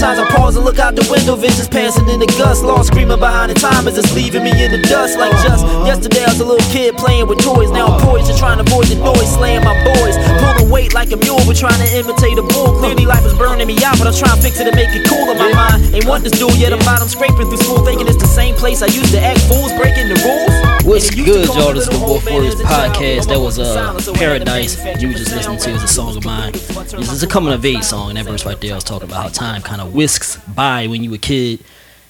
Sometimes I pause and look out the window, visions passing in the gust. Lost screaming behind the time as it's leaving me in the dust. Like just yesterday, I was a little kid playing with toys. Now I'm poised and trying to avoid the noise, slaying my boys. Pulling weight like a mule, but trying to imitate a bull. Clearly, life is burning me out, but I'm trying to fix it and make it cool in my mind. Ain't want this dude yet, I'm bottom scraping through school, thinking it's the same place I used to act fools, breaking the rules. What's And it used to good, y'all? This is the Wolf Warriors as a child, podcast. That was uh, silence, so when I Paradise. You were just listening to is a song of mine. This is a coming of age song, and that verse right there I was talking about how time kind of whisks by when you were a kid,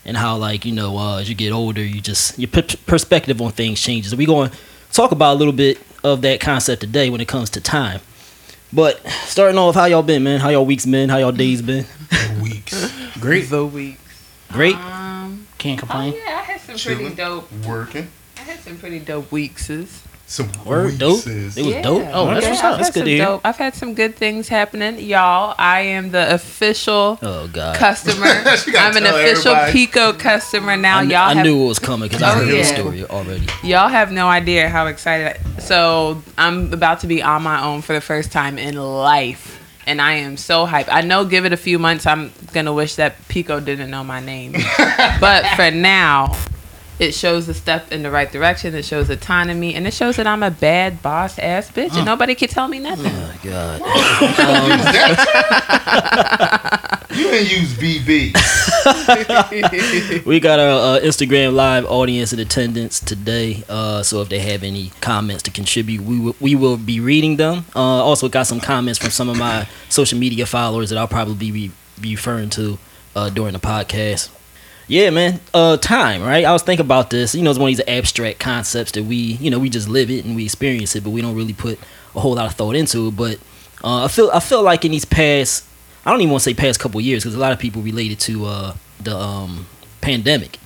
and how like you know uh, as you get older, you just your per- perspective on things changes. we're going to talk about a little bit of that concept today when it comes to time. But starting off, how y'all been, man? How y'all weeks been? How y'all days been? Weeks Great. The weeks. Great. Um, Can't complain oh complain. yeah, I had some pretty dope. working. I had some pretty dope weekses. Some Word, dope. It was yeah. dope. Oh, that's yeah, what's up. I've That's good to hear. dope. I've had some good things happening, y'all. I am the official Oh God. customer. I'm an official everybody. PECO customer now. I, kn- y'all I have knew it was coming because I Oh, heard the story already. Y'all have no idea how excited. I, so I'm about to be on my own for the first time in life, and I am so hyped. I know, give it a few months, I'm gonna wish that PECO didn't know my name, but for now, it shows a step in the right direction. It shows autonomy, and it shows that I'm a bad boss ass bitch, and nobody can tell me nothing. Oh my God. You didn't use BB. We got our uh, Instagram live audience in attendance today. Uh, so if they have any comments to contribute, we will, we will be reading them. Uh, also got some comments from some of my social media followers that I'll probably be, be referring to uh, during the podcast. Yeah, man. Uh, time, right? I was thinking about this. You know, it's one of these abstract concepts that we, you know, we just live it and we experience it, but we don't really put a whole lot of thought into it. But uh, I feel, I feel like in these past, I don't even want to say past couple years because a lot of people related to uh, the um, pandemic.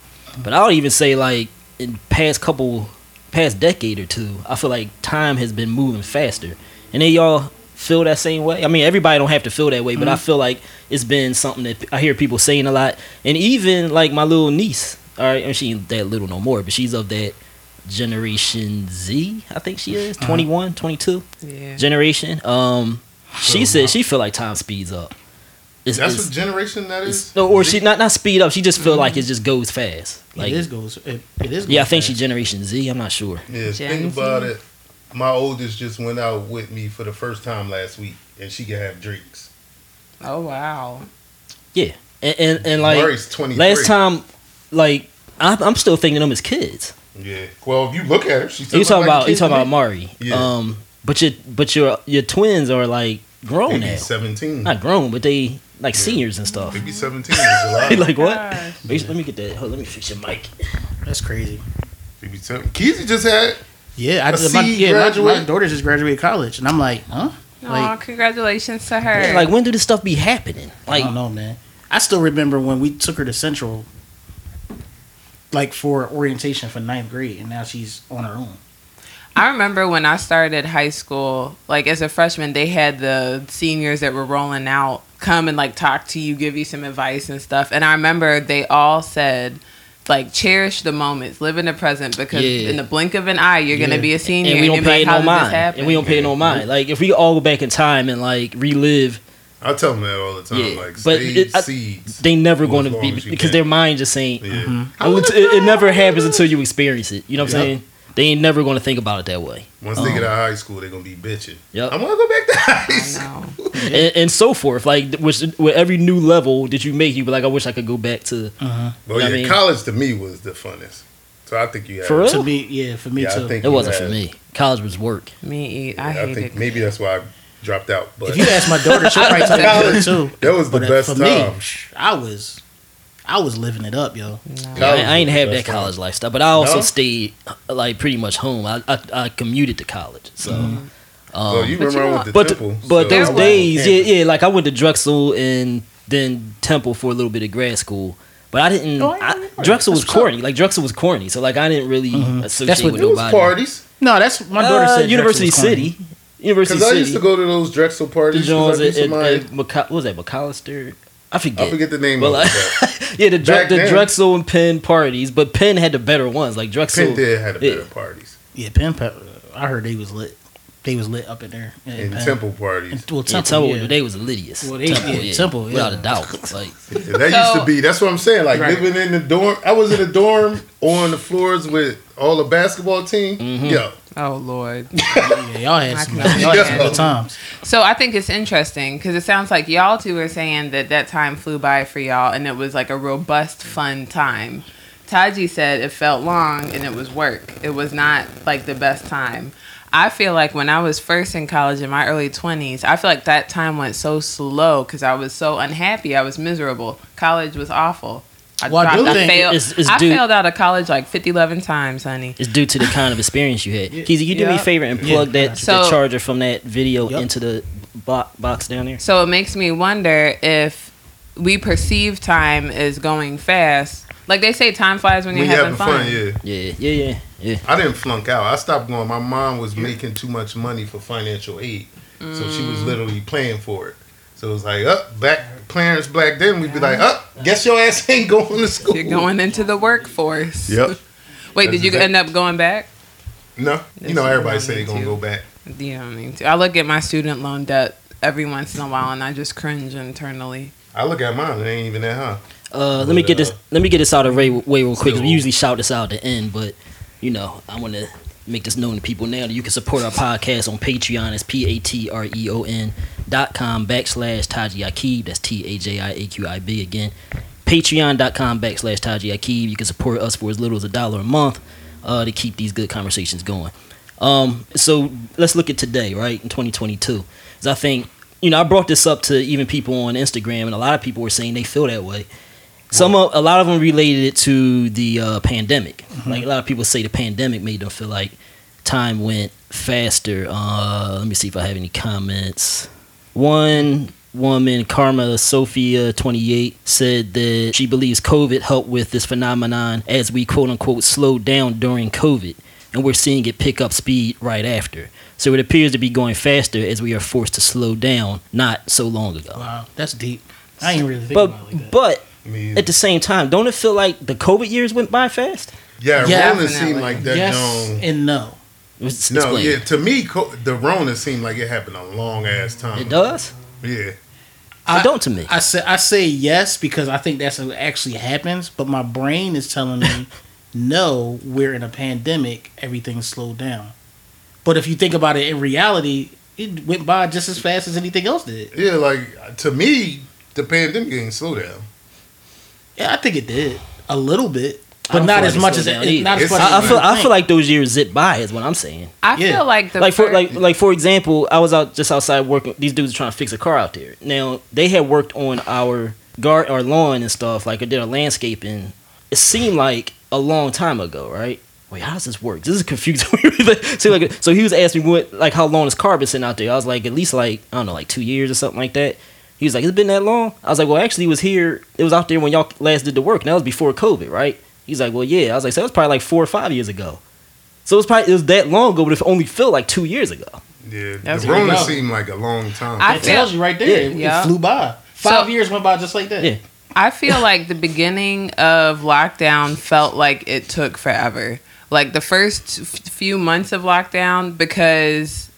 But I would even say like in past couple, past decade or two, I feel like time has been moving faster. And then y'all feel that same way. I mean, everybody don't have to feel that way, but I mm-hmm. feel like it's been something that I hear people saying a lot. And even like my little niece, all right, and she ain't that little no more, but she's of that generation Z, I think she is, uh-huh. 21, 22 Yeah. generation. Um, she So, said she feel like time speeds up. It's, That's it's- what generation that is. no, or she not not speed up. She just feel like it mm-hmm. just goes fast. Like it is goes. It, it is. yeah, I goes think she fast. Generation Z. I'm not sure. Yeah, Gen think Z. about it. My oldest just went out with me for the first time last week, and she can have drinks. Oh wow. Yeah, and and, and like Murray's last time, like I'm, I'm still thinking them as kids. Yeah. Well, if you look at her, she's. You talking about you you talking about Mari? Yeah. Um, but your but your your twins are like grown Maybe now. seventeen. Not grown, but they like seniors and stuff. Maybe seventeen is a lot. like what? Gosh. Let me get that. Hold, let me fix your mic. That's crazy. Maybe seven. Keezy just had. Yeah, I A just, my, C yeah, my, my daughter just graduated college, and I'm like, huh? Aw, congratulations to her. Yeah, like when do this stuff be happening? I Like don't know, man. I still remember when we took her to Central, like for orientation for ninth grade, and now she's on her own. I remember when I started high school, like as a freshman, they had the seniors that were rolling out come and like talk to you, give you some advice and stuff. And I remember they all said, like, cherish the moments, live in the present, because Yeah. in the blink of an eye, you're Yeah. gonna be a senior. and we you'll don't be pay like, no How mind. And we don't pay no mind. Like if we all go back in time and like relive, I tell them that all the time. Yeah, Like, but stay it- I- they never going to be because can. their mind just ain't. Yeah. Mm-hmm. I I it, it never happens until you experience it. You know what I'm saying? They ain't never going to think about it that way. Once Um, they get out of high school, they're gonna be bitching. Yep. I want to go back to high I school. know. And, and so forth. Like which, with every new level that you make, you be like, I wish I could go back to. Uh-huh. Well, I yeah, mean- college to me was the funnest. So I think you had For real? To me, yeah, for me Yeah, I too. think It wasn't for me. College was work. Me, eat. I I, hate think it. maybe that's why I dropped out. But if you ask my daughter, she'll probably tell you that too. that was the But uh, best for time. me, I was, I was living it up, yo. Yeah, I, I ain't was have that best time. college lifestyle, but I also No? stayed uh, like pretty much home. I I, I commuted to college, so. Um, Well, you But remember you know- went but Temple. but so those I days, yeah, yeah. Like I went to Drexel and then Temple for a little bit of grad school, but I didn't. Oh, I I. Drexel was That's what's corny. Like Drexel was corny, so like I didn't really Mhm. associate That's what- with It was nobody. parties. No, that's my daughter Uh, said. University Drexel was corny. City, University Because I used to go to those Drexel parties. the parties. 'cause Jones I knew at, at, at McCall- what was that McAllister? I forget. I forget the name Well, of like, it. yeah, the, Dre- Back the then- Drexel and Penn parties, but Penn had the better ones. Like but Drexel, Penn did had a yeah. better parties. Yeah, Penn. I heard they was lit. They was lit up in there. in in temple parties. Well, Temple, Temple, yeah. they was the littiest. Well, they- Temple, yeah, yeah, without a doubt. Like, Yeah, that used to be. That's what I'm saying. Like Right. living in the dorm. I was in a dorm on the floors with all the basketball team. Mm-hmm. Yo, Oh Lord. Yeah, y'all had I some, can y'all had good times. So I think it's interesting because it sounds like y'all two are saying that that time flew by for y'all and it was like a robust, fun time. Taji said it felt long and it was work. It was not like the best time. I feel like when I was first in college in my early 20s, I feel like that time went so slow because I was so unhappy. I was miserable. College was awful. I, Well, do dropped- I think failed, it's- it's I due- failed out of college like 50, 11 times, honey. it's due to the kind of experience you had. Keezy, you do me a favor and Yeah. plug that, So- that charger from that video Yep. into the bo- box down there. So it makes me wonder if we perceive time as going fast. Like they say, time flies when you're when you having, having fun. fun, yeah. Yeah, yeah, yeah, yeah. I didn't flunk out. I stopped going. My mom was making too much money for financial aid, so she was mm. literally paying for it. So it was like, up back parents back then, we'd be like, up, guess your ass ain't going to school. You're going into the workforce. Yep. Wait, That's did you exact- end up going back? No, you know everybody you say they don't gonna go back. You don't need to. I look at my student loan debt every once in a while, and I just cringe internally. I look at mine, it ain't even that high. Uh, let me get this. Let me get this out of the way, way real quick. we usually shout this out at the end, but you know, I want to make this known to people now that you can support our podcast on Patreon. It's p a t r e o n dot com backslash Taji Aqib. That's t a j i a q i b again. Patreon.com backslash Taji Aqib. You can support us for as little as a dollar a month uh, to keep these good conversations going. Um, so let's look at today, right in 2022. Because I think you know I brought this up to even people on Instagram, and a lot of people were saying they feel that way. Some of, a lot of them related it to the uh, pandemic. Like a lot of people say the pandemic made them feel like time went faster. Uh, let me see if I have any comments. One woman, Karma Sophia, 28, said that she believes COVID helped with this phenomenon as we quote unquote slowed down during COVID, and we're seeing it pick up speed right after. So it appears to be going faster as we are forced to slow down not so long ago. Wow, that's deep. I ain't really But about it like but I mean, at the same time, don't it feel like the COVID years went by fast? yeah, Yeah, Rona definitely. seemed like that. yes Joan, and no. It's- no, explain. yeah. To me, co- the Rona seemed like it happened a long ass time. It does. Yeah, I- don't to me. I say I say yes because I think that's what actually happens, but my brain is telling me no, we're in a pandemic, everything's slowed down. But if you think about it in reality, it went by just as fast as anything else did. yeah. Like to me, the pandemic didn't slow down. Yeah, I think it did a little bit, but don't not as like much as down it, not as It's- much I, I feel I feel like those years zip by is what I'm saying. I Yeah. feel like the like for like like for example, I was out just outside working. These dudes are trying to fix a car out there. Now they had worked on our guard our lawn and stuff. Like I did a landscaping. It seemed like a long time ago, right? Wait, how does this work? This is confusing. so, like, so he was asking me what like how long his car been sitting out there. I was like at least like I don't know like two years or something like that. He was like, "It's been that long." I was like, "Well, actually, it was here. It was out there when y'all last did the work. And that was before COVID, right?" He's like, "Well, yeah." I was like, "So that was probably like four or five years ago." So it was probably it was that long ago, but it only felt like two years ago. Yeah, That's the where you Rona seemed like a long time. I It feel- tells you right there. It, it flew by. Five So- years went by just like that. Yeah. I feel like the beginning of lockdown felt like it took forever. Like the first f- few months of lockdown because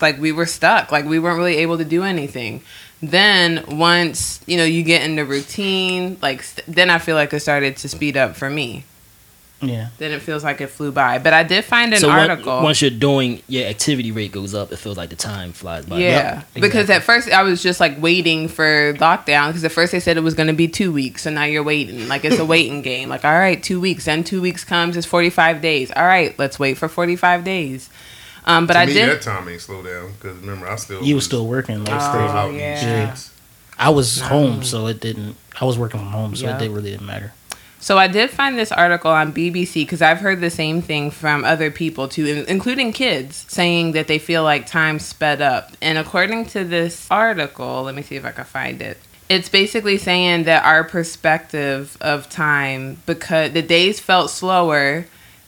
like we were stuck, like we weren't really able to do anything. Then once, you know, you get into routine, like st- then I feel like it started to speed up for me. Yeah. Then it feels like it flew by. But I did find an so article. once you're doing your activity rate goes up, it feels like the time flies by. Yeah, Yep, because at first I was just like waiting for lockdown because at first they said it was going to be two weeks, so now you're waiting. Like it's a waiting game. Like all right, two weeks, then two weeks comes, it's 45 days. All right, let's wait for 45 days. Um, but to I me, did. that time ain't slow down because remember, I still You was still working. Like, I was still Oh, out in yeah. these streets. I was No. home, so it didn't. I was working from home, so Yeah. it didn't really didn't matter. So I did find this article on BBC because I've heard the same thing from other people too, including kids, saying that they feel like time sped up. And according to this article, let me see if I can find it. It's basically saying that our perspective of time, because the days felt slower,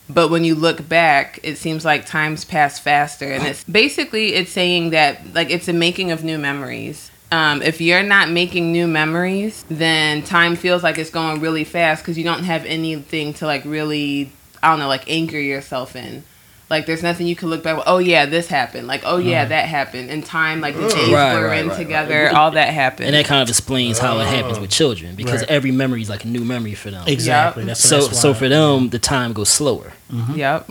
but when you look back, it seems like time's pass faster. And it's basically it's saying that like it's a making of new memories. Um, if you're not making new memories, then time feels like it's going really fast because you don't have anything to like really, I don't know, like anchor yourself in. Like there's nothing you can look back. Oh yeah, this happened. Like oh yeah, that happened. In time, like the days Right, we're right, in right, together, right. all that happened. And that kind of explains how it happens with children because Right. every memory is like a new memory for them. Exactly. Yep. That's, So that's so for them, the time goes slower. yep.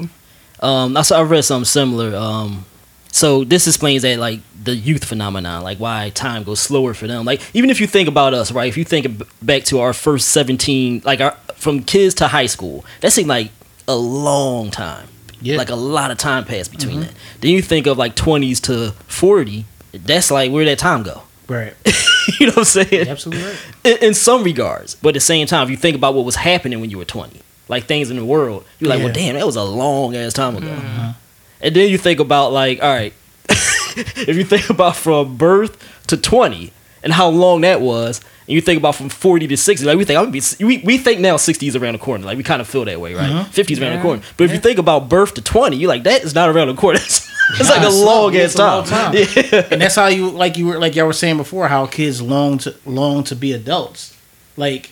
Um, also I read something similar. Um, so this explains that like the youth phenomenon, like why time goes slower for them. Like even if you think about us, right? If you think back to our first seventeen, like our from kids to high school, that seemed like a long time. Yeah. Like a lot of time passed between mm-hmm. that. Then you think of like twenties to forty. That's like where that time go. right. you know what I'm saying? Absolutely right. in, in some regards. But at the same time, if you think about what was happening when you were 20, like things in the world, you're like, well, damn, that was a long ass time ago. Mm-hmm. Uh-huh. And then you think about, like, all right, if you think about from birth to 20 and how long that was, and you think about from 40 to 60, like we think, I'm be, we, we think now 60 is around the corner. Like we kind of feel that way, right? Uh-huh. 50 is around the corner. But if you think about birth to 20, you're like, that is not around the corner. It's, it's like a it's long slow. ass It's long time. time. Yeah. and that's how you like you were like y'all were saying before how kids long to long to be adults like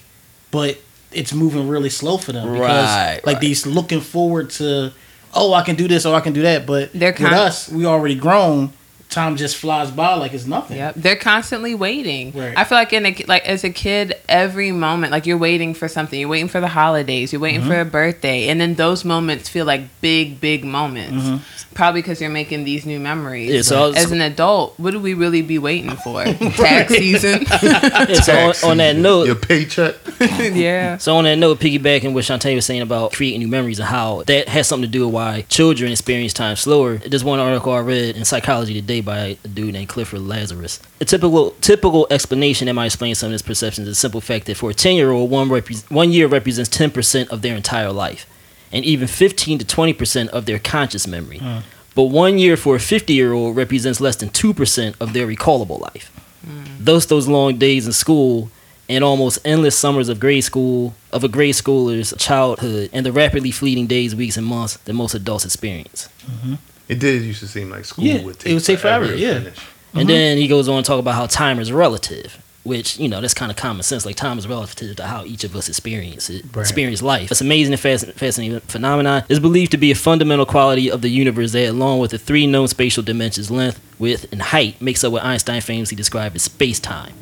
but it's moving really slow for them because Right, like right. these looking forward to oh i can do this or i can do that but They're with kind- us we already grown time just flies by like it's nothing Yep, they're constantly waiting. Right. I feel like in a, like as a kid, every moment, like you're waiting for something. You're waiting for the holidays. You're waiting mm-hmm. for a birthday, and then those moments feel like big, big moments. Mm-hmm. Probably because you're making these new memories. Yeah, so was- as an adult, what do we really be waiting for? Tax season. Yeah, so on, on that note, your paycheck. yeah. So on that note, piggybacking what Shantae was saying about creating new memories and how that has something to do with why children experience time slower. There's one article I read in Psychology Today by a dude named Clifford Lazarus. A typical typical explanation that might explain some of this perception is the simple fact that for a 10 year old, one, repre- one year represents 10% of their entire life, and even 15 to 20% of their conscious memory. Mm. But one year for a 50 year old represents less than 2% of their recallable life. Mm. Thus, those long days in school and almost endless summers of grade school, of a grade schooler's childhood, and the rapidly fleeting days, weeks, and months that most adults experience. Mm-hmm. It did used to seem like school Yeah, would it take would take forever, to yeah. finish. And uh-huh. then he goes on to talk about how time is relative, which, you know, that's kind of common sense. Like, time is relative to how each of us experience it, Right. experience life. It's amazing and fascinating phenomenon. It's believed to be a fundamental quality of the universe that, along with the three known spatial dimensions, length, width, and height, makes up what Einstein famously described as space time.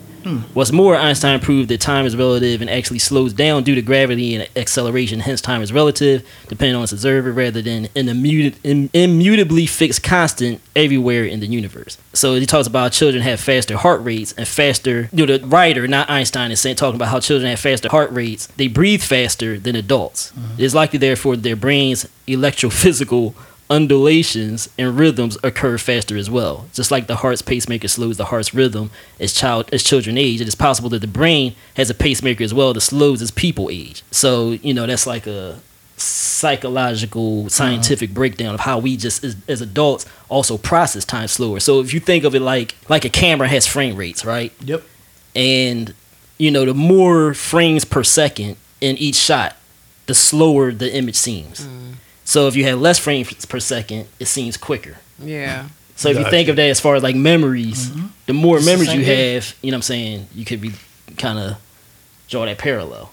What's more, Einstein proved that time is relative and actually slows down due to gravity and acceleration. Hence, time is relative, depending on its observer, rather than an immuta- im- immutably fixed constant everywhere in the universe. So he talks about children have faster heart rates and faster. You know, the writer, not Einstein, is saying talking about how children have faster heart rates. They breathe faster than adults. Mm-hmm. It is likely, therefore, their brains' electrophysical undulations and rhythms occur faster as well. Just like the heart's pacemaker slows the heart's rhythm as child as children age, it is possible that the brain has a pacemaker as well that slows as people age. So, you know, that's like a psychological scientific uh-huh. breakdown of how we just as, as adults also process time slower. So if you think of it like like a camera has frame rates, right? yep and you know the more frames per second in each shot the slower the image seems mm. So if you have less frames per second it seems quicker. Yeah. so if you think of that as far as like memories mm-hmm. the more It's memories same you thing. have you know what i'm saying you could be kind of draw that parallel.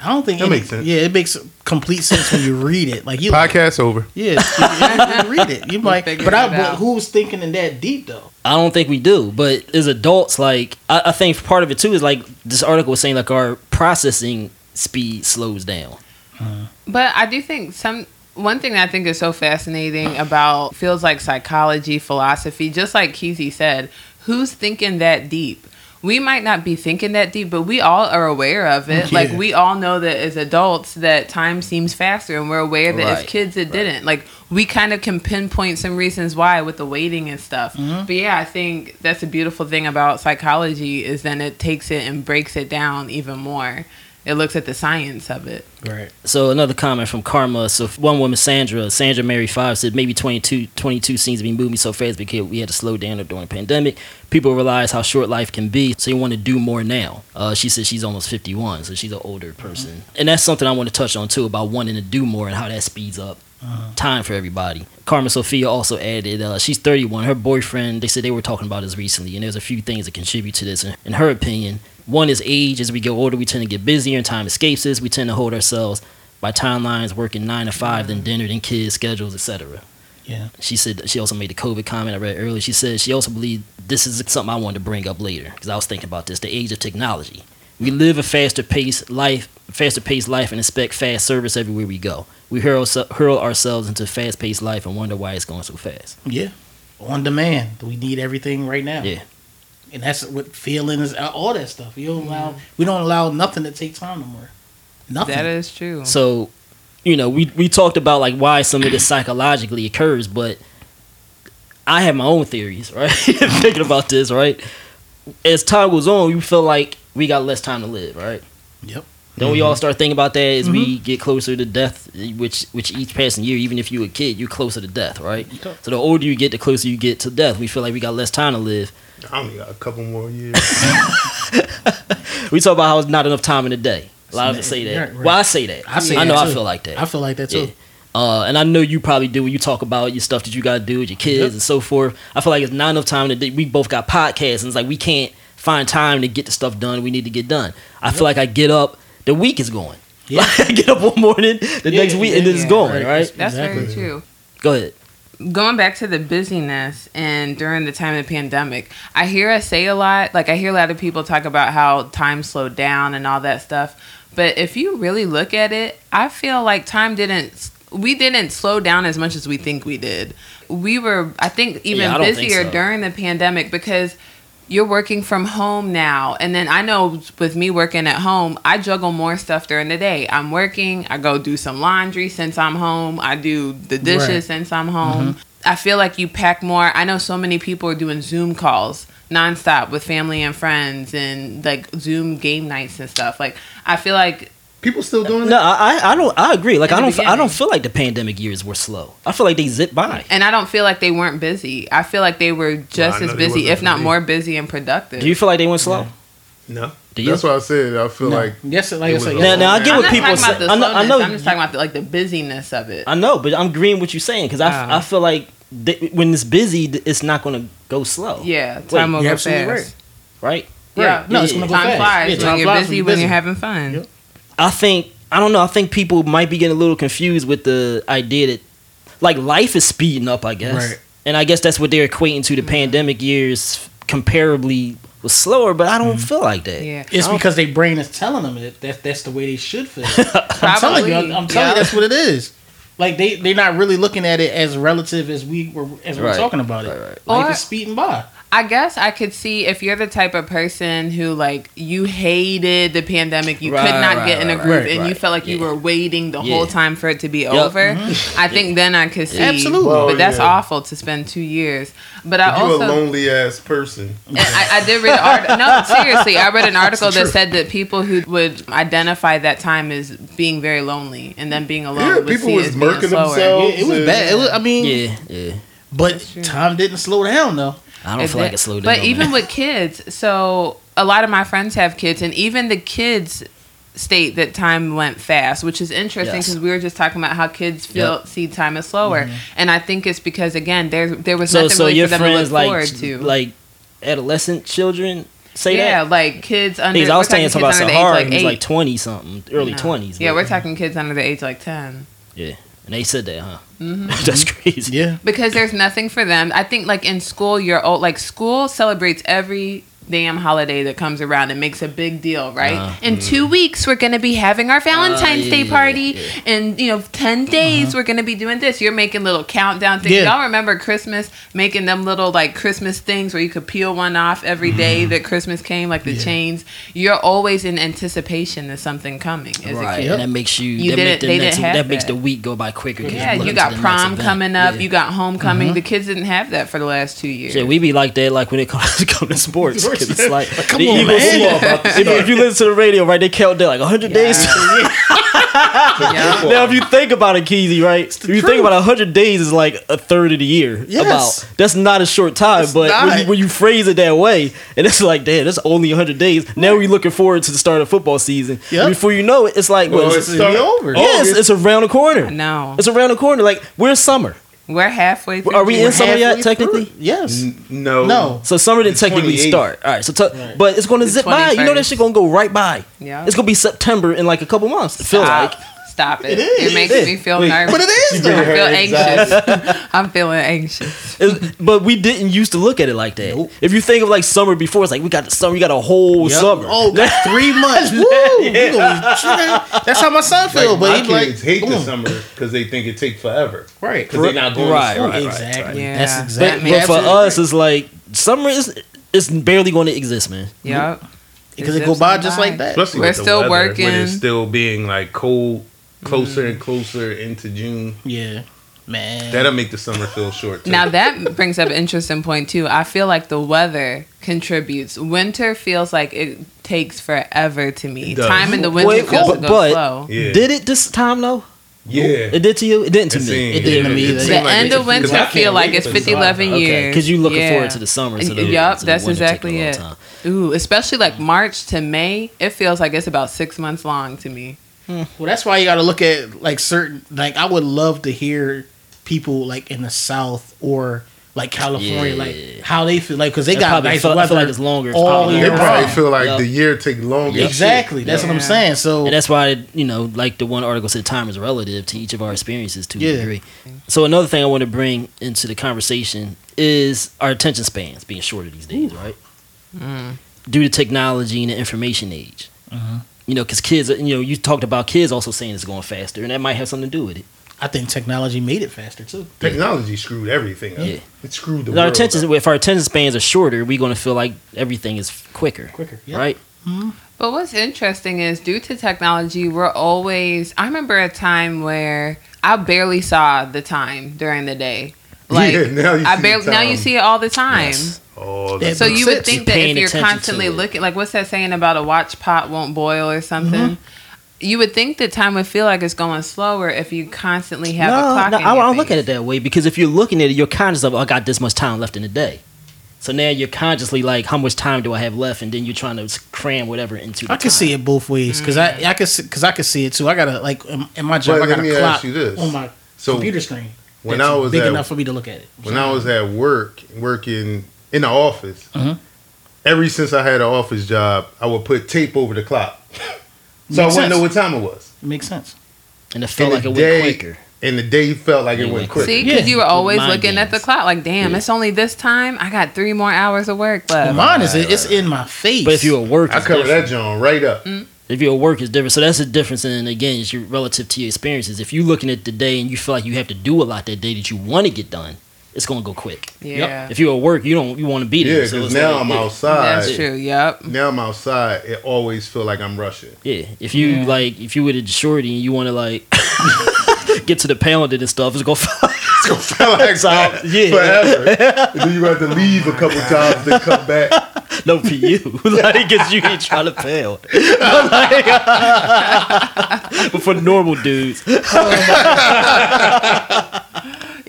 I don't think That any- makes sense. yeah it makes complete sense when you read it. Like you Podcast over. yeah you, you read it. You might figure but, I, but who's thinking in that deep though? I don't think we do but as adults like I, I think part of it too is like this article was saying like our processing speed slows down. Uh-huh. But I do think some one thing that I think is so fascinating about feels like psychology, philosophy, just like Keezy said, who's thinking that deep? We might not be thinking that deep, but we all are aware of it. Yeah. Like we all know that as adults that time seems faster and we're aware that as kids it didn't. Like we kind of can pinpoint some reasons why with the waiting and stuff. Mm-hmm. But yeah, I think that's a beautiful thing about psychology is then it takes it and breaks it down even more. It looks at the science of it. right So another comment from Karma. So one woman, Sandra, Sandra Mary Five said maybe 22, 22 seems to be moving so fast because we had to slow down during the pandemic. People realize how short life can be, so you want to do more now. Uh, she said she's almost 51, so she's an older person. And that's something I want to touch on too about wanting to do more and how that speeds up time for everybody. Carmen Sophia also added uh, she's 31. Her boyfriend, they said they were talking about this recently, and there's a few things that contribute to this. In, in her opinion, one is age. As we get older, we tend to get busier and time escapes us. We tend to hold ourselves by timelines, working nine to five, then dinner, then kids, schedules, etc. Yeah. She said she also made the COVID comment I read earlier. She said she also believed this is something I wanted to bring up later because I was thinking about this: the age of technology. We live a faster pace life, faster paced life, and expect fast service everywhere we go. We hurl, hurl ourselves into fast paced life and wonder why it's going so fast. Yeah. On demand. We need everything right now. Yeah. And that's what feelings, uh, all that stuff. We don't allow. Mm. We don't allow nothing to take time no more. Nothing. That is true. So, you know, we we talked about like why some of this psychologically occurs, but I have my own theories, right? Thinking about this, right? As time goes on, we feel like we got less time to live, right? Yep. Then we all mm-hmm. start thinking about that as we mm-hmm. get closer to death, which which each passing year, even if you're a kid, you're closer to death, right? Okay. So the older you get, the closer you get to death. We feel like we got less time to live. I only got a couple more years. We talk about how it's not enough time in the day. A lot of us say that. Right, right. Well, I say that. I say I that know I feel like that. I feel like that too. Yeah. Uh, and I know you probably do when you talk about your stuff that you gotta do with your kids Yep. and so forth. I feel like it's not enough time that we both got podcasts and it's like we can't find time to get the stuff done we need to get done. I feel like I get up, the week is going. Yeah. Like, I get up one morning, the Yeah, next week, yeah, and it's yeah. going, Right. right? That's Exactly. very true. Go ahead. Going back to the busyness and during the time of the pandemic, I hear us say a lot. Like I hear a lot of people talk about how time slowed down and all that stuff. But if you really look at it, I feel like time didn't. We didn't slow down as much as we think we did. We were, I think, even Yeah, I don't think busier so. during the pandemic because you're working from home now. And then I know with me working at home, I juggle more stuff during the day. I'm working, I go do some laundry since I'm home, I do the dishes Right. since I'm home. Mm-hmm. I feel like you pack more. I know so many people are doing Zoom calls nonstop with family and friends and like Zoom game nights and stuff. Like I feel like People still doing No, that? I I don't I agree. Like In I don't I don't feel like the pandemic years were slow. I feel like they zipped by. and I don't feel like they weren't busy. I feel like they were just I as busy, if not busy. more busy and productive. Do you feel like they went slow? No. Do you? That's what I said. I feel No. like yes, like it I said. Now- now I get I'm what people talking about say- I know- I know. I'm just talking about the, like the busyness of it. I know, but I'm agreeing what you're saying because I, f- Oh. I feel like th- when it's busy, it's not going to go slow. yeah, time will you're go fast. right. Right. Yeah, No, it's gonna go time fast. flies Yeah, when you're flies busy when you're having fun. Yep. I think I don't know. I think people might be getting a little confused with the idea that like life is speeding up. I guess, Right. and I guess that's what they're equating to the pandemic years comparably was slower. But I don't mm-hmm. feel like that. Yeah, It's because their brain is telling them that that's, that's the way they should feel. I'm telling you, I'm, I'm telling yeah. you, that's what it is. Like they they're not really looking at it as relative as we were as we we're talking about it. Right, right. Life Or- is speeding by. I guess I could see if you're the type of person who like you hated the pandemic, you Right, could not right, get in a group, right, and you felt like you were waiting the Yeah. whole time for it to be Yep. over. Mm-hmm. I think then I could see, Absolutely. Well, but that's yeah. awful to spend two years. But I you a also. lonely ass person. I, I did read an article. No, seriously, I read an article that said that people who would identify that time as being very lonely and then being alone Yeah, people was it as murking themselves. Yeah, it was and- bad. It was, I mean, Yeah, yeah. but time didn't slow down though. I don't It feel like it slowed down. But even man. with kids, so a lot of my friends have kids, and even the kids state that time went fast, which is interesting Yes. because we were just talking about how kids feel Yep. see time as slower, mm-hmm. and I think it's because again there there was so nothing so really your for them to friends look like forward to. like adolescent children say yeah, that. like kids under. Because I was saying talking something about kids under the Sahara, like he was eight. like twenty something, early No. twenties. Yeah, we're talking kids under the age like ten. Yeah, and they said that, huh? Mm-hmm. That's crazy. Yeah. because there's nothing for them. I think like in school, you're old. Like school celebrates every damn holiday that comes around and makes a big deal, right? Uh, in two weeks, we're gonna be having our Valentine's yeah, Day yeah, party, yeah. and you know, 10 days we're gonna be doing this. You're making little countdown things. Yeah. Y'all remember Christmas making them little like Christmas things where you could peel one off every day that Christmas came, like the Yeah. chains. You're always in anticipation of something coming as a Right, kid. and that makes you, You that, didn't- make the they next, didn't have that makes the week go by quicker. Yeah, you're you got to the next prom coming up. Yeah. You got homecoming. Mm-hmm. The kids didn't have that for the last two years. Shit, we be like that, like when it comes to sports. 'Cause it's like, Come the on, Eagles, man. if, if you listen to the radio, right, they count down like 100 days. Yeah. now, if you think about it, Keezy, right? If you think about it, 100 days is like a third of the year. Yes. About that's not a short time, It's but when you, when you phrase it that way, and it's like, damn, that's only 100 days. Now we're looking forward to the start of football season. Yep. Before you know it, it's like, Well, what, it's it's, start- over. yeah, it's, it's around the corner. No, It's around the corner. Like we're summer. We're halfway. Through Are we in summer yet? Technically. through. Yes. N- no. No. So summer didn't technically start. All right. So, t- Right. but it's going to The zip by. You know that 21st. shit going to go right by. Yeah. It's going to be September in like a couple months. I feel Stop. like Stop it. It is. It makes me feel nervous. But it is I feel Exactly. anxious. I'm feeling anxious. It's- but we didn't used to look at it like that. Nope. If you think of like summer before, it's like we got the summer, we got a whole Yep. summer. Oh, got three months. Woo! We gonna That's how my son feels. Like, but my he like, kids hate the boom. summer because they think it take forever. Right. Because they're not going Right, to school. right, exactly. Yeah. That's But- But, exactly. but for absolutely us, it's like summer is it's barely going to exist, man. Yeah. because it go by just like that. Especially We're with the still weather, working. When it's still being like cold, closer mm. and closer into June. Yeah, man. That'll make the summer feel short. Too. Now that brings up an interesting point too. I feel like the weather contributes. Winter feels like it takes forever to me. Time in the winter Wait, feels but- to go but- slow. yeah, Did it this time though? yeah. It did to you? It didn't to It me. seemed- It didn't to me it either. The like end of winter I I feel like it's for 50, 11 Okay, years. because you're looking Yeah. forward to the summer. So the, Yup, so the that's winter exactly it. Ooh, especially like March to May, it feels like it's about six months long to me. Well, that's why you got to look at like certain. Like, I would love to hear people like in the South or like California, Yeah. like how they feel, like because they That got probably nice feel- weather feel like it's longer. It's all probably year They probably round. feel like Yeah. the year take longer. Exactly, that's what I'm saying. So And that's why, you know, like the one article said, time is relative to each of our experiences to Yeah. a degree. So another thing I want to bring into the conversation is our attention spans being shorter these days, right? Due to technology and the information age. Mhm. You know, because kids, you know, you talked about kids also saying it's going faster, and that might have something to do with it. I think technology made it faster too. Technology screwed everything up. Yeah. It screwed the Our world attention, up. if our attention spans are shorter, we're going to feel like everything is quicker, Quicker, yeah. right? Mm-hmm. But what's interesting is due to technology, we're always. I remember a time where I barely saw the time during the day. Like Yeah, now you I see barely now you see it all the time. Yes. Oh, So you would think You're that if you're constantly looking, like what's that saying about a watch pot won't boil or something? Mm-hmm. You would think that time would feel like it's going slower if you constantly have a no, clock. no, in I your don't look at it that way because if you're looking at it, you're conscious of, oh, I got this much time left in the day. So now you're consciously like, how much time do I have left? And then you're trying to cram whatever into the I can time. see it both ways because I I can because I can see it too. I gotta like in, in my job But I got let me a clock this. on my So, computer screen. When that's I was big at- enough for me to look at it. when I was at work, working in the office, Mhm. ever since I had an office job, I would put tape over the clock. so Makes I wouldn't know what time it was. it makes sense. and it felt And like it day- went quicker. And the day felt like It it went went quick. See, because Yeah. you were always Mind looking at the clock, like, damn, Yeah. it's only this time. I got three more hours of work Well, left. mine is it's in my face. But if you were working, I cover that John right up. If you're work, is different. So that's the difference. And again, it's your relative to your experiences. If you're looking at the day and you feel like you have to do a lot that day that you want to get done, it's gonna go quick. yeah, If you're at work, you don't you want to be there. Yeah, because it's now like, I'm yeah. outside. that's true. Yep. Now I'm outside. It always feel like I'm rushing. Yeah, if you Yeah. like, if you with a shorty and you want to like get to the pounding and stuff, it's gonna. It's gonna feel like that yeah. forever. and then you have to leave a couple times to come back. no, for you, like, cause you ain't trying to pound. But, like, but for normal dudes,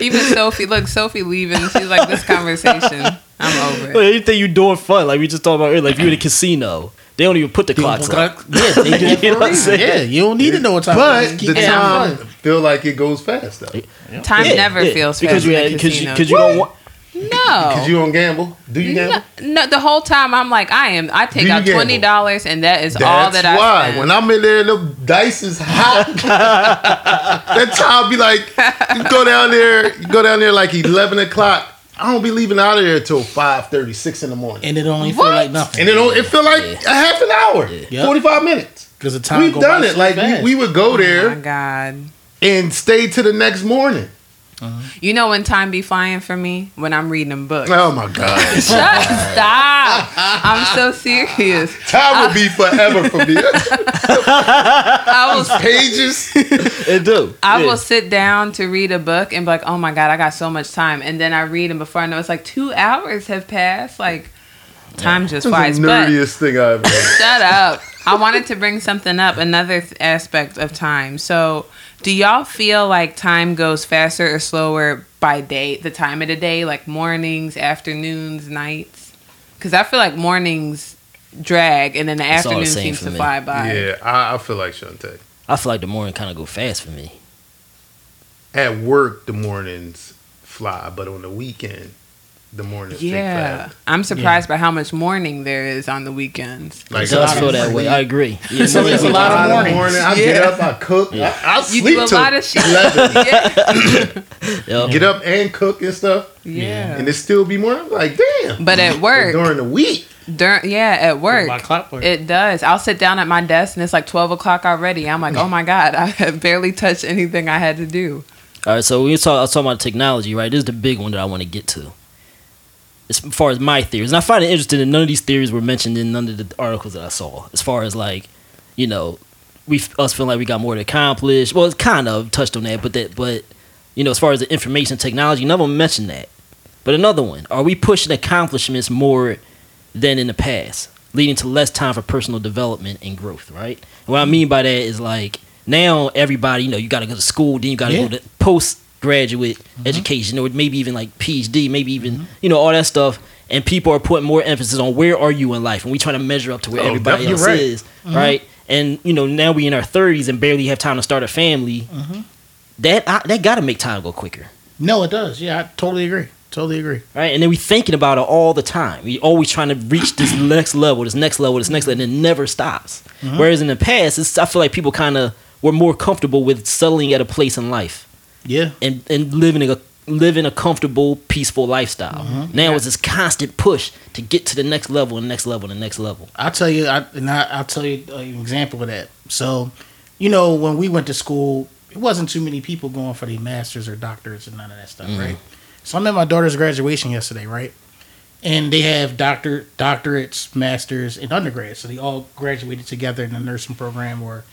Even Sophie, look, Sophie leaving. She's like, this conversation, I'm over But it. anything you doing fun, like we just talked about earlier, like if you're in a casino, they don't even put the clocks up. Yeah, they do that You know for what reason. Yeah, you don't need to know what time. But is. the time fun. feel like it goes fast though. Time Yeah, never yeah, feels because fast you in a because you, casino. 'cause you don't want. no. Cause you don't gamble. Do you gamble? no, no, the whole time I'm like, I am. I take out twenty dollars, and that is That's all that I That's why. spend. When I'm in there, the dice is hot. that time be like, you go down there, you go down there like eleven o'clock. I don't be leaving out of there until 5.30, 6 in the morning. and it only feel like nothing. And it don't, it feel like a half an hour, Yep. forty five minutes. because the time We've go done by it. so Like we, we would go oh there my god. and stay to the next morning. Uh-huh. You know when time be flying for me when I'm reading books. Oh my god, Shut stop! I'm so serious. time would be forever for me. I will Pages. It do. I Yeah. will sit down to read a book and be like, oh my God, I got so much time. And then I read, and before I know it's like two hours have passed. Like, time just This is flies. the But nerdiest thing I've ever. shut up. I wanted to bring something up, another th- aspect of time. So, do y'all feel like time goes faster or slower by day, the time of the day, like mornings, afternoons, nights? Because I feel like mornings drag and then the It's all the afternoon seems to me. fly by. Yeah, I, I feel like Shantae. I feel like the morning kind of go fast for me. At work, the mornings fly, but on the weekend, the morning. Yeah, fast. I'm surprised by how much morning there is on the weekends. Like it does lot feel of that way. I agree. Yeah, So morning it's a lot of Five in. I Yeah. get up, I cook. I, I You sleep do a till lot of shit. 11. yeah. yeah. Get up and cook and stuff, yeah. and it still be morning. I'm like, damn. But at work, during the week, during yeah, at work, By clockwork. it does. I'll sit down at my desk and it's like twelve o'clock already. I'm like, oh my god, I have barely touched anything I had to do. All right, so we talk, I was talking about technology, right? This is the big one that I want to get to. As far as my theories, and I find it interesting that none of these theories were mentioned in none of the articles that I saw. As far as like, you know, we us feeling like we got more to accomplish. Well, it's kind of touched on that, but that, but you know, as far as the information technology, none of them mentioned that. But another one: Are we pushing accomplishments more than in the past, leading to less time for personal development and growth? Right. And what I mean by that is like now everybody, you know, you got to go to school, then you got to Yeah. go to postgraduate mm-hmm. education, or maybe even like PhD, maybe even you know all that stuff. And people are putting more emphasis on where are you in life, and we trying to measure up to where Oh, everybody else right. is, mm-hmm. right? And you know now we in our thirties and barely have time to start a family. Mm-hmm. That I, that got to make time go quicker no, it does. Yeah, I totally agree. Totally agree. right? And then we thinking about it all the time. We always trying to reach this next level, this next level, this next level, and it never stops. Whereas in the past, it's, I feel like people kind of were more comfortable with settling at a place in life Yeah. and and living a living a comfortable, peaceful lifestyle. Mm-hmm. Now it's this constant push to get to the next level and next level and next level. I'll tell you, I, and I, I'll tell you an example of that. So, you know, when we went to school, it wasn't too many people going for their masters or doctors and none of that stuff, mm-hmm. right? So I'm at my daughter's graduation yesterday, right? And they have doctor doctorates, masters, and undergrads. So they all graduated together in the nursing program or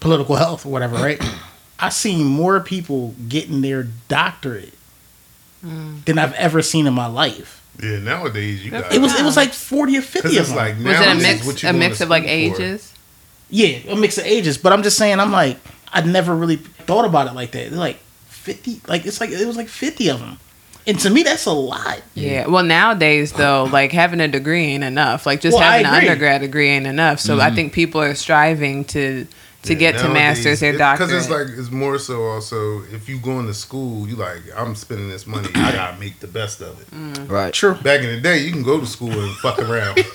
political health or whatever, right? I seen more people getting their doctorate than I've ever seen in my life. yeah. Nowadays, you got It was it was like forty or fifty because of them. like Was it a mix? what you A mix of like school for. ages? Yeah, a mix of ages. But I'm just saying, I'm like, I never really thought about it like that. They're like fifty, like it's like it was like fifty of them, and to me that's a lot. Yeah. Well, nowadays though, like having a degree ain't enough. Like just Well, having an agree. undergrad degree ain't enough. So I mm-hmm. think people are striving to to Yeah, get to masters or doctorate. Because it's like it's more so also if you going to school, you like I'm spending this money, I gotta make the best of it. Mm. Right. True. Back in the day, you can go to school and fuck around.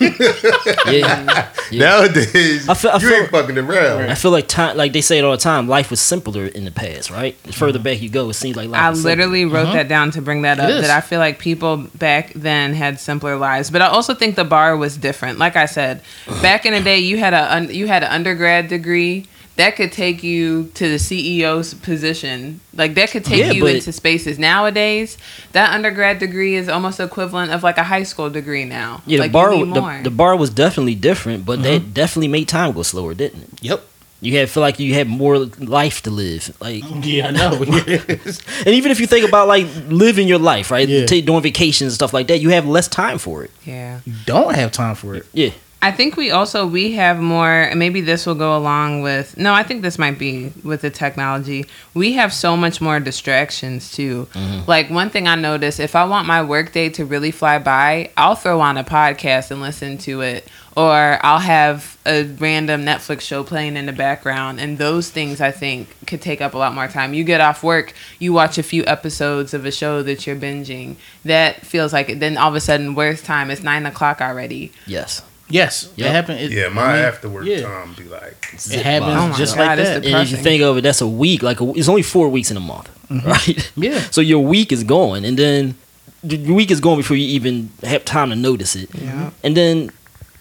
Yeah. Yeah. Nowadays, I feel- I you feel- ain't fucking around. I feel like time, like they say it all the time, life was simpler in the past, right? The further back you go, it seems like life. I was simpler. literally wrote that down to bring that up. It is. That I feel like people back then had simpler lives, but I also think the bar was different. Like I said, back in the day, you had a un- you had an undergrad degree that could take you to the CEO's position. Like that could take Yeah, you but- into spaces. Nowadays, that undergrad degree is almost equivalent of like a high school degree now. Yeah, the like, bar, you need the, the bar was definitely different, but that mm-hmm. definitely made time go slower, didn't it? Yep. You had feel like you had more life to live, like, Yeah, I know. and even if you think about like living your life, right, Yeah. Doing vacations and stuff like that, you have less time for it. yeah. you don't have time for it. Yeah, I think we also we have more and maybe this will go along with no, I think this might be with the technology. We have so much more distractions too. Mm-hmm. Like one thing I notice if I want my workday to really fly by, I'll throw on a podcast and listen to it. Or I'll have a random Netflix show playing in the background and those things I think could take up a lot more time. You get off work, you watch a few episodes of a show that you're binging. That feels like it then all of a sudden where's time? It's nine o'clock already. yes. Yes, Yep. it happened. It, Yeah, my I mean, after work yeah. time be like, It Zip happens. Oh just God, like that. And if you think of it, that's a week. Like a, it's only four weeks in a month, mm-hmm. right? Yeah. So your week is going, and then the week is going before you even have time to notice it. Yeah. Mm-hmm. And then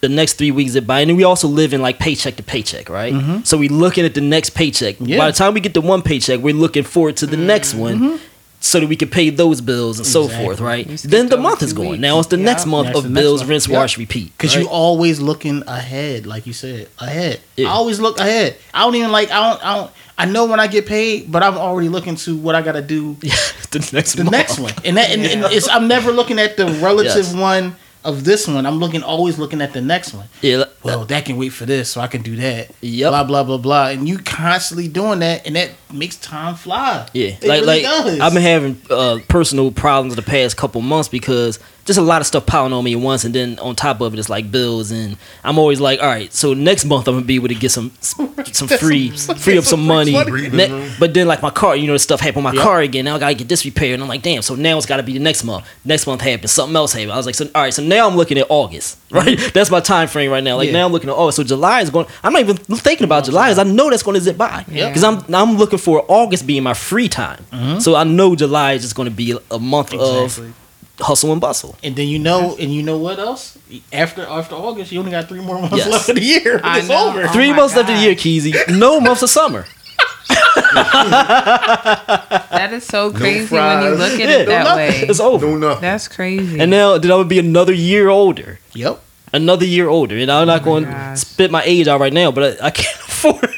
the next three weeks zip by, and then we also live in like paycheck to paycheck, right? Mm-hmm. So we looking at the next paycheck. Yeah. By the time we get to one paycheck, we're looking forward to the next one. So that we can pay those bills and so forth, right? Then the month is going. weeks. Now it's the Yeah. next month That's of bills, month. rinse, Yep. wash, repeat. Because right? you always looking ahead, like you said, ahead. Yeah. I always look ahead. I don't even like. I don't. I don't. I know when I get paid, but I'm already looking to what I got to do the next the month. next one. And that and, and it's I'm never looking at the relative Yes. one of this one. I'm looking always looking at the next one. Yeah, well, that can wait for this, so I can do that. Yep. Blah blah blah blah, and you constantly doing that, and that makes time fly. Yeah, It like really like does. I've been having uh, personal problems the past couple months because just a lot of stuff piling on me at once, and then on top of it, it's like bills, and I'm always like, all right, so next month I'm gonna be able to get some some free free up some money. Ne- but then like my car, you know, the stuff happened with my Yep. car again. Now I gotta get this repaired, and I'm like, damn. So now it's gotta be the next month. Next month happened, something else happened. I was like, so all right, so now I'm looking at August, right? That's my time frame right now. Like Yeah. now I'm looking at August. So July is going. I'm not even thinking about July, because I know that's going to zip by. Yeah. Because I'm I'm looking for August being my free time. Mm-hmm. So I know July is just going to be a month Exactly. of hustle and bustle. And then you know, and you know what else? After after August, you only got three more months Yes. left of the year. I It's know. over. Oh Three my months left of the year, Keezy. No months of summer. That is so crazy when you look at Yeah, it that no way. It's over. No nothing. That's crazy. And now then I would be another year older. Yep. Another year older. And I'm oh not going to spit my age out right now, but I, I can't afford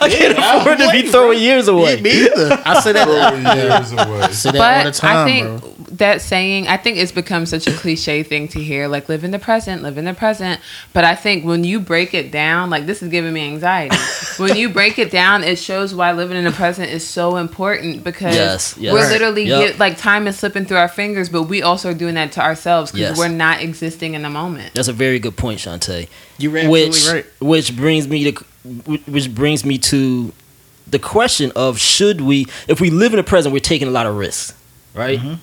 I can't Yeah, I'm afford to be throwing bro. years away. Me either. I say that. Throwing years away. I say that all the time, I think bro. That saying, I think it's become such a cliche thing to hear, like live in the present, live in the present. But I think when you break it down, like this is giving me anxiety. when you break it down, it shows why living in the present is so important because Yes, yes. we're literally Yep. get, like time is slipping through our fingers, but we also are doing that to ourselves because Yes. we're not existing in the moment. That's a very good point, Shantae. You're absolutely which right. which brings me to which brings me to the question of should we if we live in the present we're taking a lot of risks right Mm-hmm.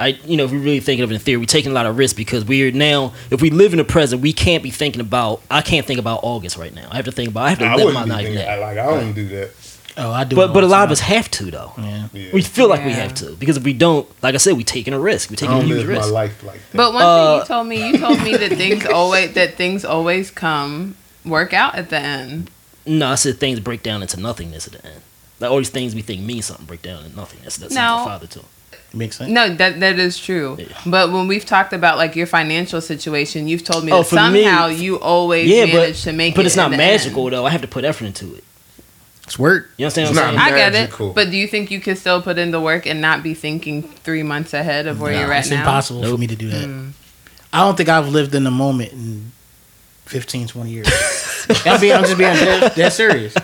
I you know if we really thinking of it in theory we're taking a lot of risks because we're now if we live in the present we can't be thinking about I can't think about August right now I have to think about I have to I live my wouldn't be life now like I don't do that. Oh, I do. but but a the lot of us have to though Yeah. Yeah. we feel like we have to because if we don't like I said we're taking a risk We're taking a don't huge live my risk life like that. But one Uh, thing you told me, you told me that things always that things always come work out at the end. no I said things break down into nothingness at the end like all these things we think mean something break down into nothingness that's No. my father too Makes sense. No, that that is true. Yeah. But when we've talked about like your financial situation, you've told me Oh, that for me- somehow you always yeah, manage but to make it. but it's not magical end. though. I have to put effort into it. It's work. You understand It's what I'm not saying? I get Magical. it. But do you think you could still put in the work and not be thinking three months ahead of where No, you're at It's now? impossible for me to do that. Mm. I don't think I've lived in the moment in 15, 20 years. I'm, being, I'm just being dead, dead serious.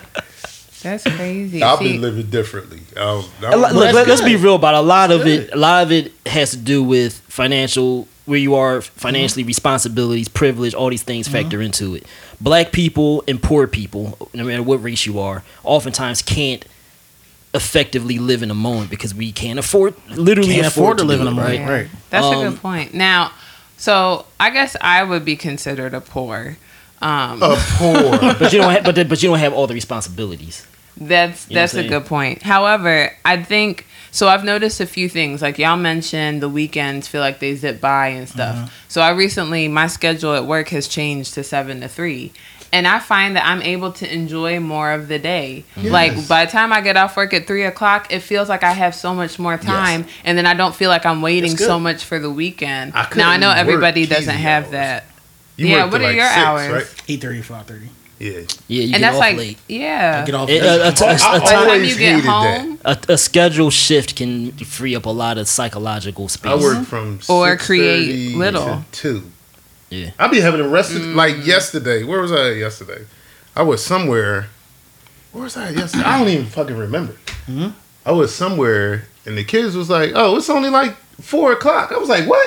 That's crazy. I'll See, be living differently. Um, I'll, I'll, Look, that's let, us be real about it. a lot of That's it. A lot of it has to do with financial, where you are mm-hmm. financially, responsibilities, privilege, all these things factor mm-hmm. into it. Black people and poor people, no matter what race you are, oftentimes can't effectively live in the moment because we can't afford, literally Can't afford to do live in it, the moment. right? Right. That's a Um, good point. Now, so I guess I would be considered a poor. Um, a poor. But you don't, have, but but you don't have all the responsibilities. That's You know that's what a I'm good point. However, I think so. I've noticed a few things. Like y'all mentioned, the weekends feel like they zip by and stuff. Mm-hmm. So I recently, my schedule at work has changed to seven to three, and I find that I'm able to enjoy more of the day. Like by the time I get off work at three o'clock, it feels like I have so much more time, and then I don't feel like I'm waiting so much for the weekend. I now I know everybody doesn't have hours. that. You Yeah, work what are like your six, hours? Right? 8.30, 5.30. Yeah. Yeah, you and get that's off like, late. yeah. Get off It- late. a- a- a- a I By the time always you get hated that. home, a, a schedule shift can free up a lot of psychological space. I work from Or 6:30 create to little. two. Yeah. I be having a rest Mm. like yesterday. Where was I yesterday? I was somewhere. Where was I yesterday? I don't even fucking remember. Mm-hmm. I was somewhere, and the kids was like, "Oh, it's only like four o'clock." I was like, "What?"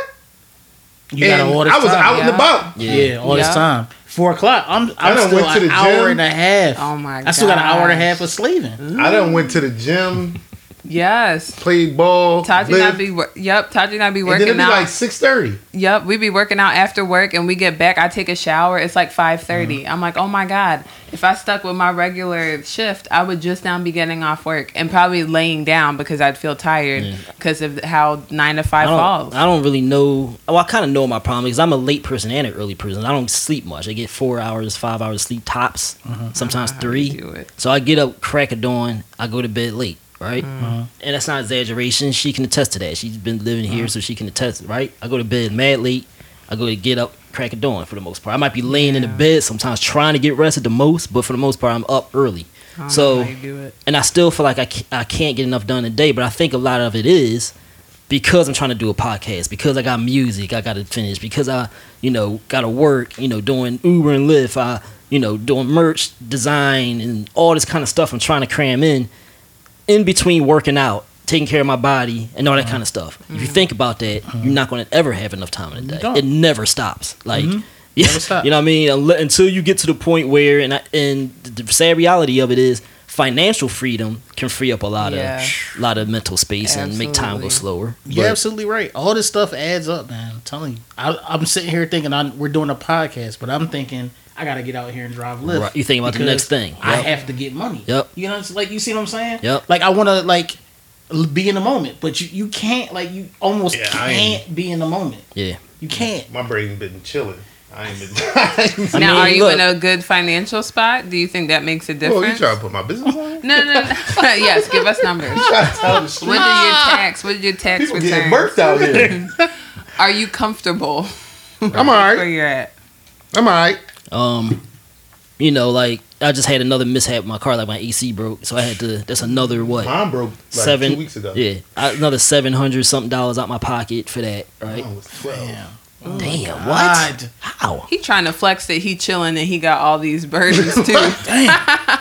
You got and all this I was time. out and Yeah. about. Yeah, all this time. Four o'clock. I'm, I I'm done still went to an the hour gym. and a half. Oh my God. I still got an hour and a half of slaving. I done went to the gym, Yes. played ball, Tati and I lived, be wor- yep. Tati and I be and then working it be out. like six thirty. yep, we be working out after work, and we get back. I take a shower. It's like five mm-hmm. I'm like, oh my god! If I stuck with my regular shift, I would just now be getting off work and probably laying down because I'd feel tired because of how nine to five don't, falls. I don't really know. Well, I kind of know my problem because I'm a late person and an early person. I don't sleep much. I get four hours, five hours sleep tops, mm-hmm. sometimes ah, How you three. do it. So I get up crack of dawn. I go to bed late, right? Mm. Uh-huh. And that's not exaggeration. She can attest to that. She's been living here, uh-huh. so she can attest, right? I go to bed mad late. I go to get up crack of dawn for the most part. I might be laying in the bed sometimes trying to get rested the most, but for the most part, I'm up early. I don't So- know how you do it. and I still feel like I can't, I can't get enough done in a day. But I think a lot of it is because I'm trying to do a podcast, because I got music I got to finish, because I, you know, got to work, you know, doing Uber and Lyft, I, you know, doing merch design and all this kind of stuff I'm trying to cram in, in between working out, taking care of my body and all that kind of stuff. If you think about that, you're not going to ever have enough time in a day. It never stops. Like, mm-hmm. yeah, Never stops. you know what I mean? Until you get to the point where, and I, and the sad reality of it is, financial freedom can free up a lot Yeah. of lot of mental space and make time go slower. You're But- absolutely right. All this stuff adds up, man. I'm telling you. I, I'm sitting here thinking I'm, we're doing a podcast, but I'm thinking I got to get out here and drive Lyft. Right. You think about the next thing. I have to get money. Yep. You know, it's like you see what I'm saying. Yep. Like I want to like be in the moment, but you you can't like you almost Yeah, can't be in the moment. Yeah. You can't. My brain been chilling. I ain't been. I now, are you look. in a good financial spot? Do you think that makes a Oh, you difference? trying to put my business on? no, no, no. yes, give us numbers. Trying to tell the. What did your tax? What did your tax People getting return? birthed out here. Are you comfortable I'm all right. where you're at? I'm all right. Um, you know, like I just had another mishap with my car, like my AC broke, so I had to. That's another what Mine broke like seven two weeks ago. Yeah, I- another seven hundred something dollars out my pocket for that. Right? Mine was 12. Damn. Damn, what? How? He trying to flex that he chilling and he got all these burdens too. Damn.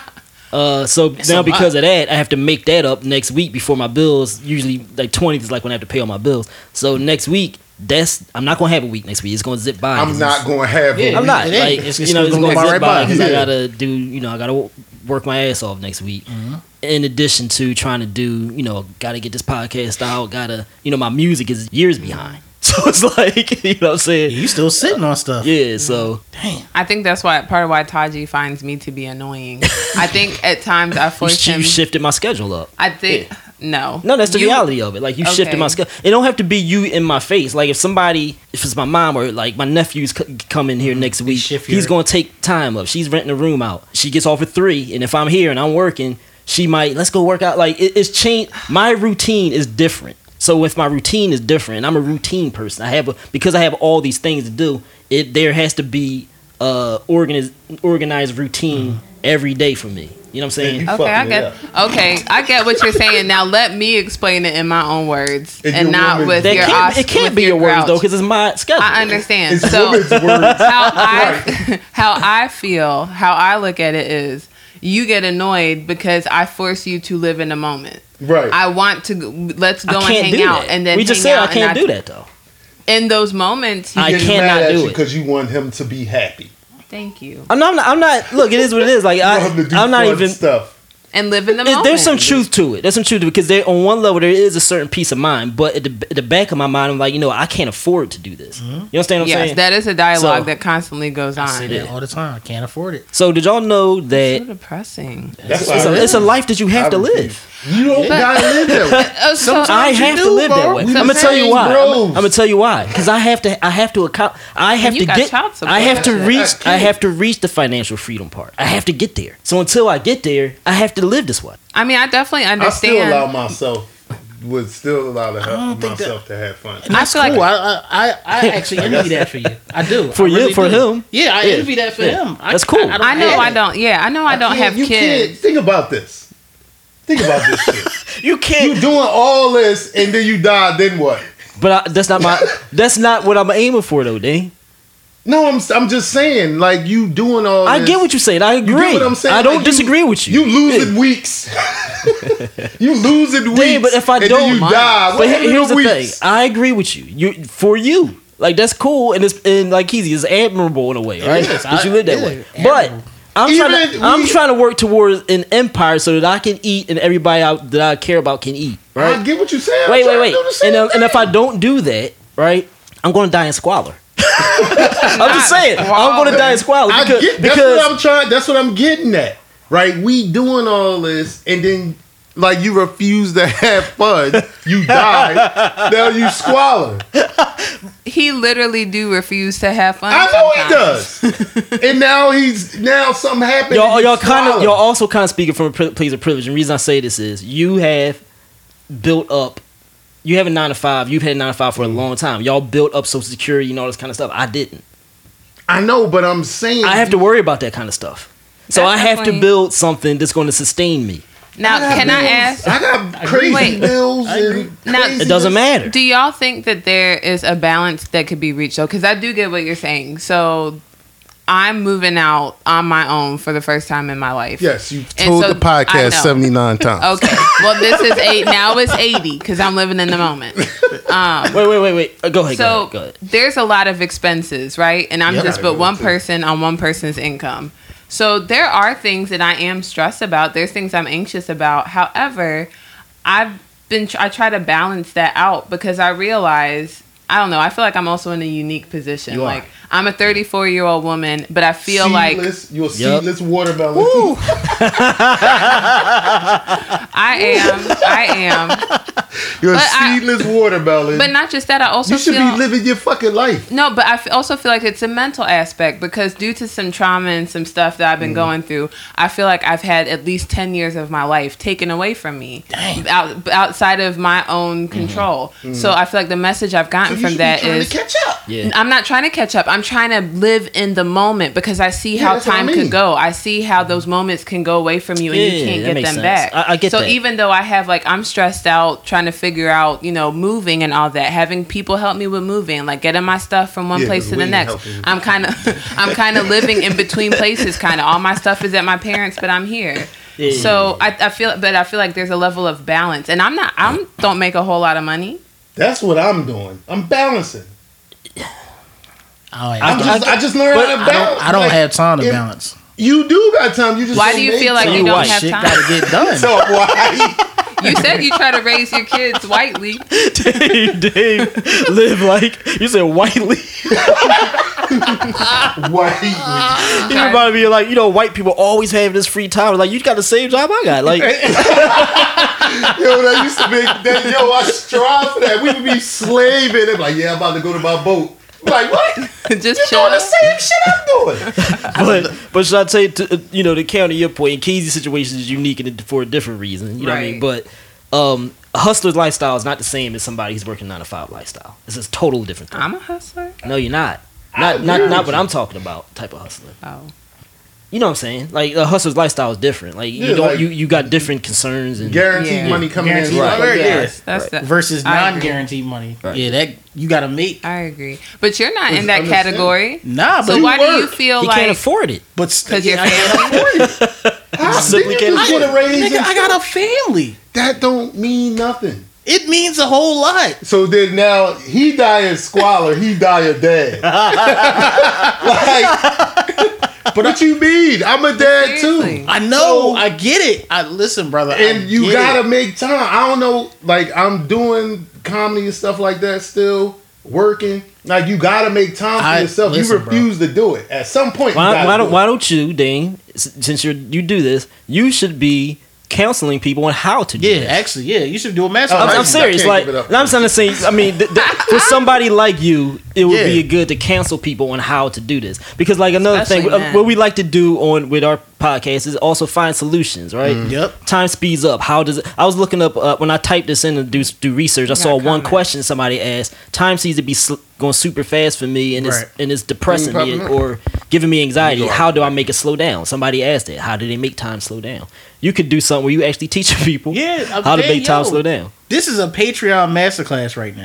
Uh, so a now because of that, I have to make that up next week before my bills. Usually, like twentieth is like when I have to pay all my bills. So next week, that's I'm not gonna have a week next week. It's gonna zip by. I'm not going to have Yeah, it. I'm not. It. Like It's it's, you know, it's gonna gonna zip right by by. because Yeah. I gotta do. You know, I gotta work my ass off next week. Mm-hmm. In addition to trying to do, you know, gotta get this podcast out. Gotta, you know, my music is years behind. So it's like, you know, what I'm saying. You still sitting on stuff. Yeah. So Damn. I think that's why part of why Taji finds me to be annoying. I think at times I you, force you him. shifted my schedule up. I think no, No, that's the You- reality of it. Like you shifted my schedule. It don't have to be you in my face. Like if somebody, if it's my mom or like my nephew's c- come in here next week, shift he's gonna take time up. She's renting a room out. She gets off at three, and if I'm here and I'm working, she might let's go work out. Like it, it's changed. My routine is different. So if my routine is different, I'm a routine person, I have a because I have all these things to do. It there has to be uh organized organized routine every day for me. You know what I'm saying? Okay, I get. it Okay, I get what you're saying. Now let me explain it in my own words If and not woman- with your. can't, it can't be your words though, because it's my schedule. I understand. It's so women's words. how I how I feel, how I look at it is, you get annoyed because I force you to live in the moment. Right. I want to. Let's go and hang do out, that. and then we just hang said I can't do that though. In those moments, you I He's cannot mad at do you it. because you want him to be happy. Thank you I'm not, I'm not. I'm not. Look, it is what it is. Like You want him to I, do I'm not even. stuff. and live in the it- moment. there's some truth to it. There's some truth to it because there, on one level, there is a certain peace of mind. But at the, at the back of my mind, I'm like, you know, I can't afford to do this. Mm-hmm. You understand what I'm Yes, saying? that is a dialogue So- that constantly goes on. I say on. that all the time. I can't afford it. so did y'all know So that depressing. That's it's why a, I- it's a life that you have I to refuse. live? You don't gotta live that way. Oh, so, I you have do, to live that bro. way. We I'm gonna tell you why. I'm, bros. gonna tell you why. Because I have to. I have to account. I have you to get. I have to reach. I have to reach the financial freedom part. I have to get there. So until I get there, I have to live this way. I mean, I definitely understand. I still understand. allow myself would still allow to help think that- myself to have fun. And that's I feel cool. like- I, I, I, I actually envy that for you. I do. For I you- really for do. him? Yeah, I Yeah. envy that for Yeah. him. I, That's cool. I, don't I know I don't. Yeah, I know I don't can't- have you kids. Can't, think about this. Think about this shit. You can't. You doing all this and then you die. Then what? But I, that's not my. that's not what I'm aiming for, though, Dane. No, I'm I'm just saying. Like you doing all. I this, get what you're saying. I You agree. get what I'm saying? I don't Like, you- disagree with you. You losing weeks. you losing weeks. Dang, but if I and don't then you mind- die. But What here's to the thing. I agree with you. You for you. Like that's cool and it's and like easy. It's admirable in a way, right? is. That you live that yeah, way. But admirable. I'm trying Even to I'm trying to work towards an empire so that I can eat and everybody out that I care about can eat. Right? I get what you're saying. wait, I'm wait, wait. to do the same And uh, and if I don't do that, right, I'm gonna die in squalor. I'm just saying, I'm gonna die in squalor I because get, that's because what I'm trying. That's what I'm getting at. Right? We doing all this, and then like you refuse to have fun. You die. now you squalor. He literally do refuse to have fun. I know he does. and now he's now something happened. y'all, y'all kind of, y'all also kind of speaking from a place of privilege. And the reason I say this is you have built up. You have a nine to five. You've had a nine to five for a mm-hmm. long time. Y'all built up Social Security and all this kind of stuff. I didn't. I know, but I'm saying I have to worry about that kind of stuff. So That's I have to build something that's going to sustain me. Now, got can I ask? I got crazy Wait. bills and Now- It doesn't matter. Do y'all think that there is a balance that could be reached though? Because I do get what you're saying. So I'm moving out on my own for the first time in my life. Yes, you've told so the podcast 79 times. Okay. Well, this is eight. Now it's 80 because I'm living in the moment. Um, Wait, wait, wait, wait. Uh, go ahead. so go ahead. Go ahead. there's a lot of expenses, right? And I'm Yeah, just I but one too. person on one person's income. So there are things that I am stressed about. There's things I'm anxious about. However, I've been I try to balance that out because I realize I don't know. I feel like I'm also in a unique position. You are. Like I'm a 34 year old woman, but I feel like seedless, you're a seedless watermelon. Ooh! I am. I am. You're a But I- seedless watermelon. But not just that. I also you should feel be living your fucking life. No, but I f- also feel like it's a mental aspect because due to some trauma and some stuff that I've Mm. been going through, I feel like I've had at least 10 years of my life taken away from me Dang. Out, outside of my own control. So I feel like the message I've gotten Mm. So from should be that trying is to catch up. Yeah. I'm not trying to catch up. I'm trying to live in the moment because I see Yeah, how that's what I time mean. can go. I see how those moments can go away from you and Yeah, you can't get them sense. back. I- I get so that. even though I have like I'm stressed out trying to figure out, you know, moving and all that, having people help me with moving, like getting my stuff from one Yeah, place 'cause to the next. I'm kind of I'm kind of living in between places kind of. All my stuff is at my parents, but I'm here. Yeah. So I, I feel but I feel like there's a level of balance. And I'm not I'm don't make a whole lot of money. That's what I'm doing. I'm balancing. Oh, yeah. I'm I- just, I, just learned but how to I balance. don't, I don't Like, have time to if balance. You do got time. You just Why don't you feel like time. you you don't white. have Shit time? gotta get done. So why? You said you try to raise your kids whitely. Dave, Dave, live like you said whitely. why? You remind me of like you know white people always have this free time. Like you got the same job I got. Like yo, that used to be that. Yo, I strive for that. We would be slaving. They're like, yeah, I'm about to go to my boat. I'm like what? Just You're chill. doing the same shit I'm doing. but but should I tell you to uh, you know to counter your point? Keezy's situation is unique and for a different reason. You know what I mean? But um, a hustler's lifestyle is not the same as somebody who's working nine to five lifestyle. It's a total different thing. I'm a hustler. no, you're not. Not not not what. I'm talking about. Type of hustler. Oh. You know what I'm saying? Like the hustler's lifestyle is different. Like you don't like- you, you got different concerns and Guaranteed Yeah. money coming Guaranteed in. Right. Right. Yeah. Yes, that's Right. the, Versus non-guaranteed money. Right. Yeah, that you gotta meet. I agree, but you're not in that understand. category. Nah, but So you why do you feel he like? can't afford it. But Because yeah, your can't family. afford it. Simply can't get a raise? Nigga, I got a family. That don't mean nothing. It means a whole lot. So then now he die in squalor, he die a dad. like, but what you mean? I'm a dad Seriously. too. I know. So- I get it. I listen, brother. I And you gotta it. make time. I don't know, like I'm doing comedy and stuff like that still, working. Like you gotta make time for I- yourself. listen, you refuse to do it. At some point, Why, gotta why do don't it. why don't you, Dane? Since you you do this, you should be counseling people on how to do this. Yeah, this. actually, yeah. You should do a master. Oh, I'm, I I'm serious. Like. I'm trying to say. I mean, th- th- for somebody like you, it would Yeah. be good to counsel people on how to do this. Because, like, another Especially thing, uh, what we like to do on with our podcast is also find solutions. Right? Mm. Yep. Time speeds up. How does it? I was looking up uh, when I typed this in to do do research. I got saw one question somebody asked. Time seems to be sl- going super fast for me, and it's and it's depressing me or giving me anxiety. How do I make it slow down? Somebody asked it. How do they make time slow down? You could do something where you actually teach people Yeah, I'm how to saying, make time yo. slow down. This is a Patreon masterclass right now.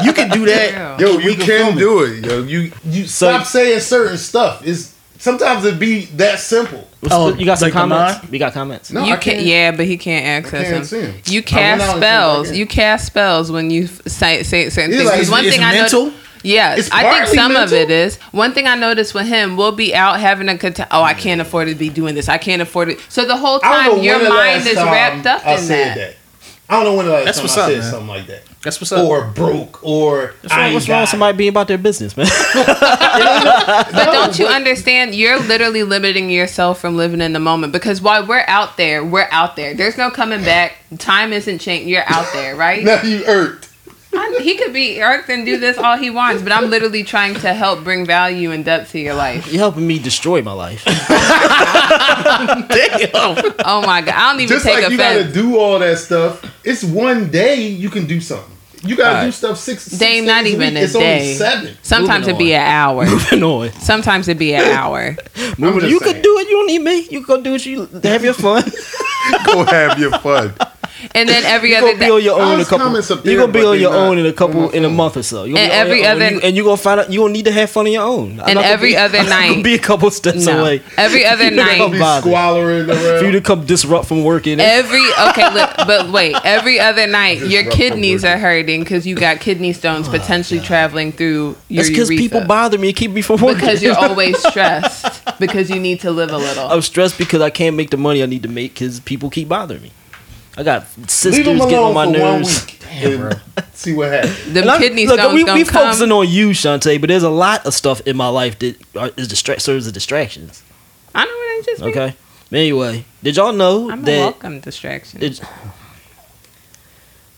you can do that. Yo, We you can can film it. do it. Yo, you you So- stop saying certain stuff. It's sometimes it be that simple. Oh, you got some like comments? We got comments. No, you I can can't. yeah, but he can't access can't them. You cast went out and came spells. You cast spells when you f- say say certain It's things. like- 'Cause one it's thing I mental? know. Yes, It's I think partly some of it is. One thing I noticed with him, we'll be out having a cont- oh, I can't afford to be doing this. I can't afford it. So the whole time your mind is wrapped up I in said that. I don't know when the last That's time what's I up, said man. something like that. That's what's up. Or broke, or What's wrong, I what's wrong with died. somebody being about their business, man? But don't you understand? You're literally limiting yourself from living in the moment because while we're out there, we're out there. There's no coming back. Time isn't changing. You're out there, right? Now you irked. I, he could be Eric and do this all he wants, but I'm literally trying to help bring value and depth to your life. You're helping me destroy my life. Damn. Oh my god, I don't even Just take like you gotta do all that stuff. It's one day you can do something. You gotta do stuff six. six Dame, days not a even week. a it's day. Only seven. Sometimes Moving it'd be an hour. Moving on. Sometimes it'd be an hour. Moving just you saying. could do it. You don't need me. You go do what you have your fun. Go have your fun. And then every You're other gonna be on your own in a couple. You're gonna be on your own in a couple in a month or so. You're And every your own, other- and you- and you're gonna find out you gonna need to have fun on your own. I'm And gonna every be- other I'm gonna night- be a couple steps no. away. Every other night Be bother. For you to come disrupt from working. Every okay, look, but wait. Every other night, your kidneys are hurting because you got kidney stones potentially traveling through your That's because people bother me and keep me from working. because you're always stressed because you need to live a little. I'm stressed because I can't make the money I need to make because people keep bothering me. I got sisters Leave them getting on my for one nerves. week. and See what happens. Them And I- kidney look, stones we, gonna we come. focusing on you, Shantae, but there's a lot of stuff in my life that are, is distra- serves as distractions. I know what I just mean. Okay. But anyway, did y'all know I'm a that? welcome distraction. Did,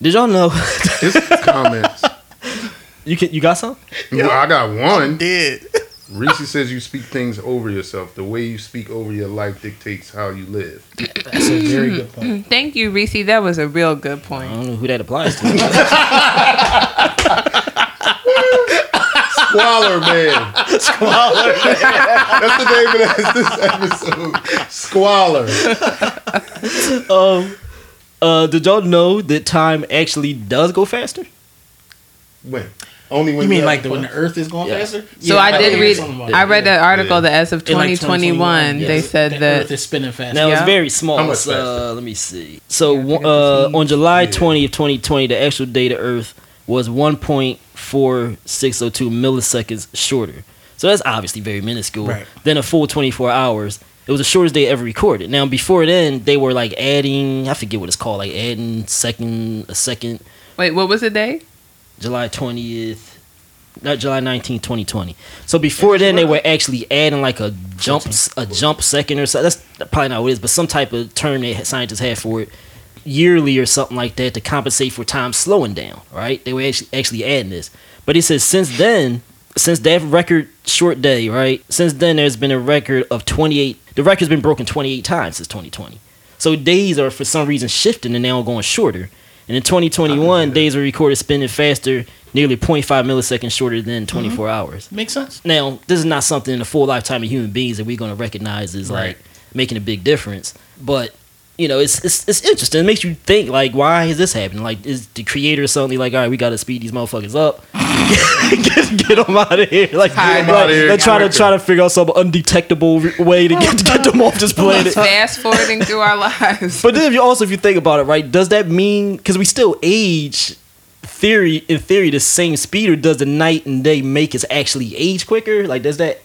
did y'all know It's comments. you can you got some? Well, I got one. Did Reese says you speak things over yourself. The way you speak over your life dictates how you live. that's a very good point. Thank you, Reese. That was a real good point. I don't know who that applies to. Squalor man. Squalor man. That's the name of this episode. Squalor. um, uh, did y'all know that time actually does go faster? When? Only when You mean have like the, when the Earth is going Yeah. faster? So Yeah, I did read. I read Yeah. the article Yeah. that as of In, like, 2021, they yes, said the that Earth is spinning faster. Now it's very small. How much So, uh, let me see. So Yeah, uh, on July Yeah. 20th, 2020, the actual date of Earth was 1.4602 milliseconds shorter. So that's obviously very minuscule. Right. Then a full 24 hours. It was the shortest day ever recorded. Now before then, they were like adding. I forget what it's called. Like adding second a second. wait, what was the day? July 20th. Not July 19th, 2020. So before then, they were actually adding like a jump, a jump second or so. That's probably not what it is, but some type of term that scientists have for it, yearly or something like that, to compensate for time slowing down. Right? They were actually actually adding this, but he says since then, since that record short day, right? Since then, there's been a record of 28. The record's been broken 28 times since 2020. So days are for some reason shifting and now going shorter. And in 2021, days were recorded spinning faster, nearly 0.5 milliseconds shorter than mm-hmm. 24 hours. Makes sense. Now, this is not something in the full lifetime of human beings that we're going to recognize as like making a big difference. But you know, it's it's it's interesting. It makes you think like, why is this happening? Like, is the creator suddenly like, all right, we got to speed these motherfuckers up, get, get them out of here? Like, like, they're trying to quicker. try to figure out some undetectable way to get to get them off this planet. Fast forwarding through our lives. But then, if you also if you think about it, right, does that mean because we still age? Theory in theory, the same speed, or does the night and day make us actually age quicker? Like, does that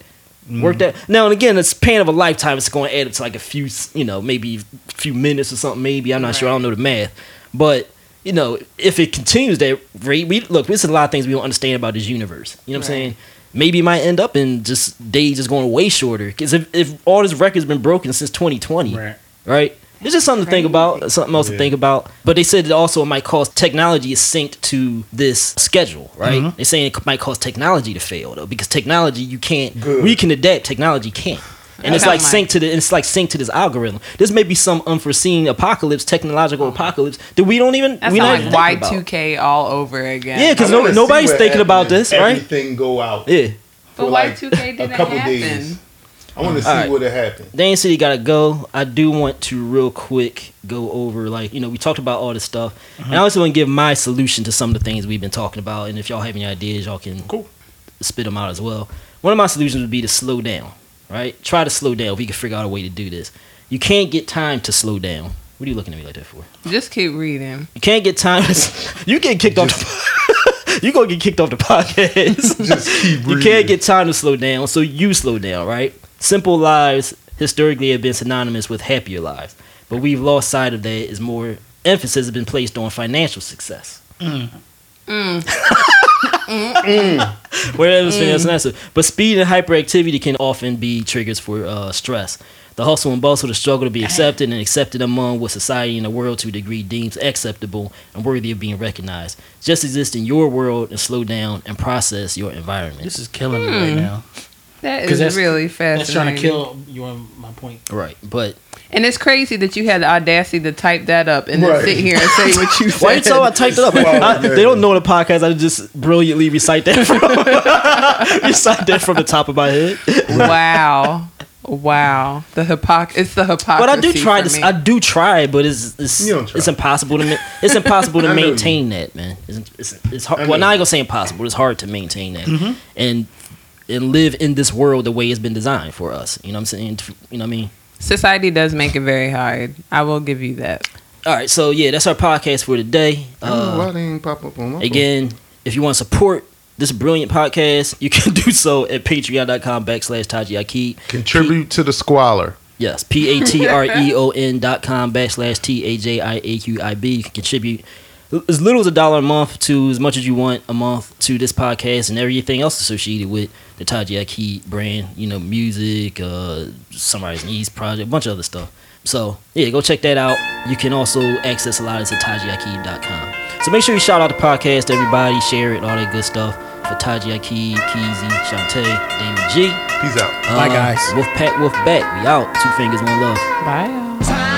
Mm-hmm. work? That now and again, It's span of a lifetime It's going to add up to like a few, you know, maybe a few minutes or something. Maybe I'm not sure. I don't know the math, but you know, if it continues that rate, we look. There's a lot of things we don't understand about this universe. You know what I'm saying? Maybe it might end up in just days just going way shorter. Because if, if all this record's been broken since 2020, Right. right? It's just something to think about, something else to think about. But they said it also might cause technology is synced to this schedule, right? Mhm. They're saying it might cause technology to fail though, because technology you can't, Good. we can adapt, technology can't. And it's like synced to the, it's like synced to this algorithm. This may be some unforeseen apocalypse, technological apocalypse that we don't even That we not even like. Y2K all over again. Yeah, because no- nobody's what thinking about this, right? Everything go out. Yeah, but for Y2K didn't a happen. days. I want to see Alright. what it happened. Dane City gotta go. I do want to real quick go over like you know we talked about all this stuff, and I uh-huh. also want to give my solution to some of the things we've been talking about. And if y'all have any ideas, y'all can Cool. spit them out as well. One of my solutions would be to slow down. Right, try to slow down. If we can figure out a way to do this, you can't get time to slow down. What are you looking at me like that for? Just keep reading. You can't get time. you get kicked off. The, you gonna get kicked off the podcast. Just keep You can't get time to slow down, so you slow down, right? Simple lives historically have been synonymous with happier lives, but we've lost sight of that as more emphasis has been placed on financial success. Mm. Whereas mm. financial success, but speed and hyperactivity can often be triggers for uh, stress. The hustle and bustle, the struggle to be accepted and accepted among what society and the world to a degree deems acceptable and worthy of being recognized. Just exist in your world and slow down and process your environment. This is killing me right hmm. now. That 'Cause is that's- really fascinating. That's trying to kill you on my point. Right, but And it's crazy that you had the audacity to type that up and then Right. sit here and say what you said. why you tell I typed it up? Wow, I- they don't know the podcast. I just brilliantly recite that from recite that from the top of my head. wow. Wow, the hypoc it's the hypocrisy. But I do try for to. I do try, but it's it's, try. it's impossible to ma- it's impossible to I know you. maintain that, man. It's it's, it's hard. I know Well, now I you. gonna say impossible. It's hard to maintain that Mm-hmm. and and live in this world the way it's been designed for us. You know what I'm saying? You know what I mean? Society does make it very hard. I will give you that. All right, so yeah, that's our podcast for today. I don't Uh, why they ain't pop up on my phone. Again, if you want to support this brilliant podcast, you can do so at patreon.com backslash Taji Aqib. Contribute to the squalor. Yes, P A T R E O N dot com backslash T A J I A Q I B. You can contribute as little as a dollar a month to as much as you want a month to this podcast and everything else associated with the Taji Aqib brand. You know, music, uh, Sunrise Needs Project, a bunch of other stuff. So, yeah, go check that out. You can also access a lot of it at TajiAqib.com. So make sure you shout out the podcast to everybody, share it, all that good stuff. For Taji Aqib, Keezy, Shantae, Damon G. Peace out. Uh, Bye, guys. WulfPack, Wolf Back. We out. Two fingers, one love. Bye. y'all. Time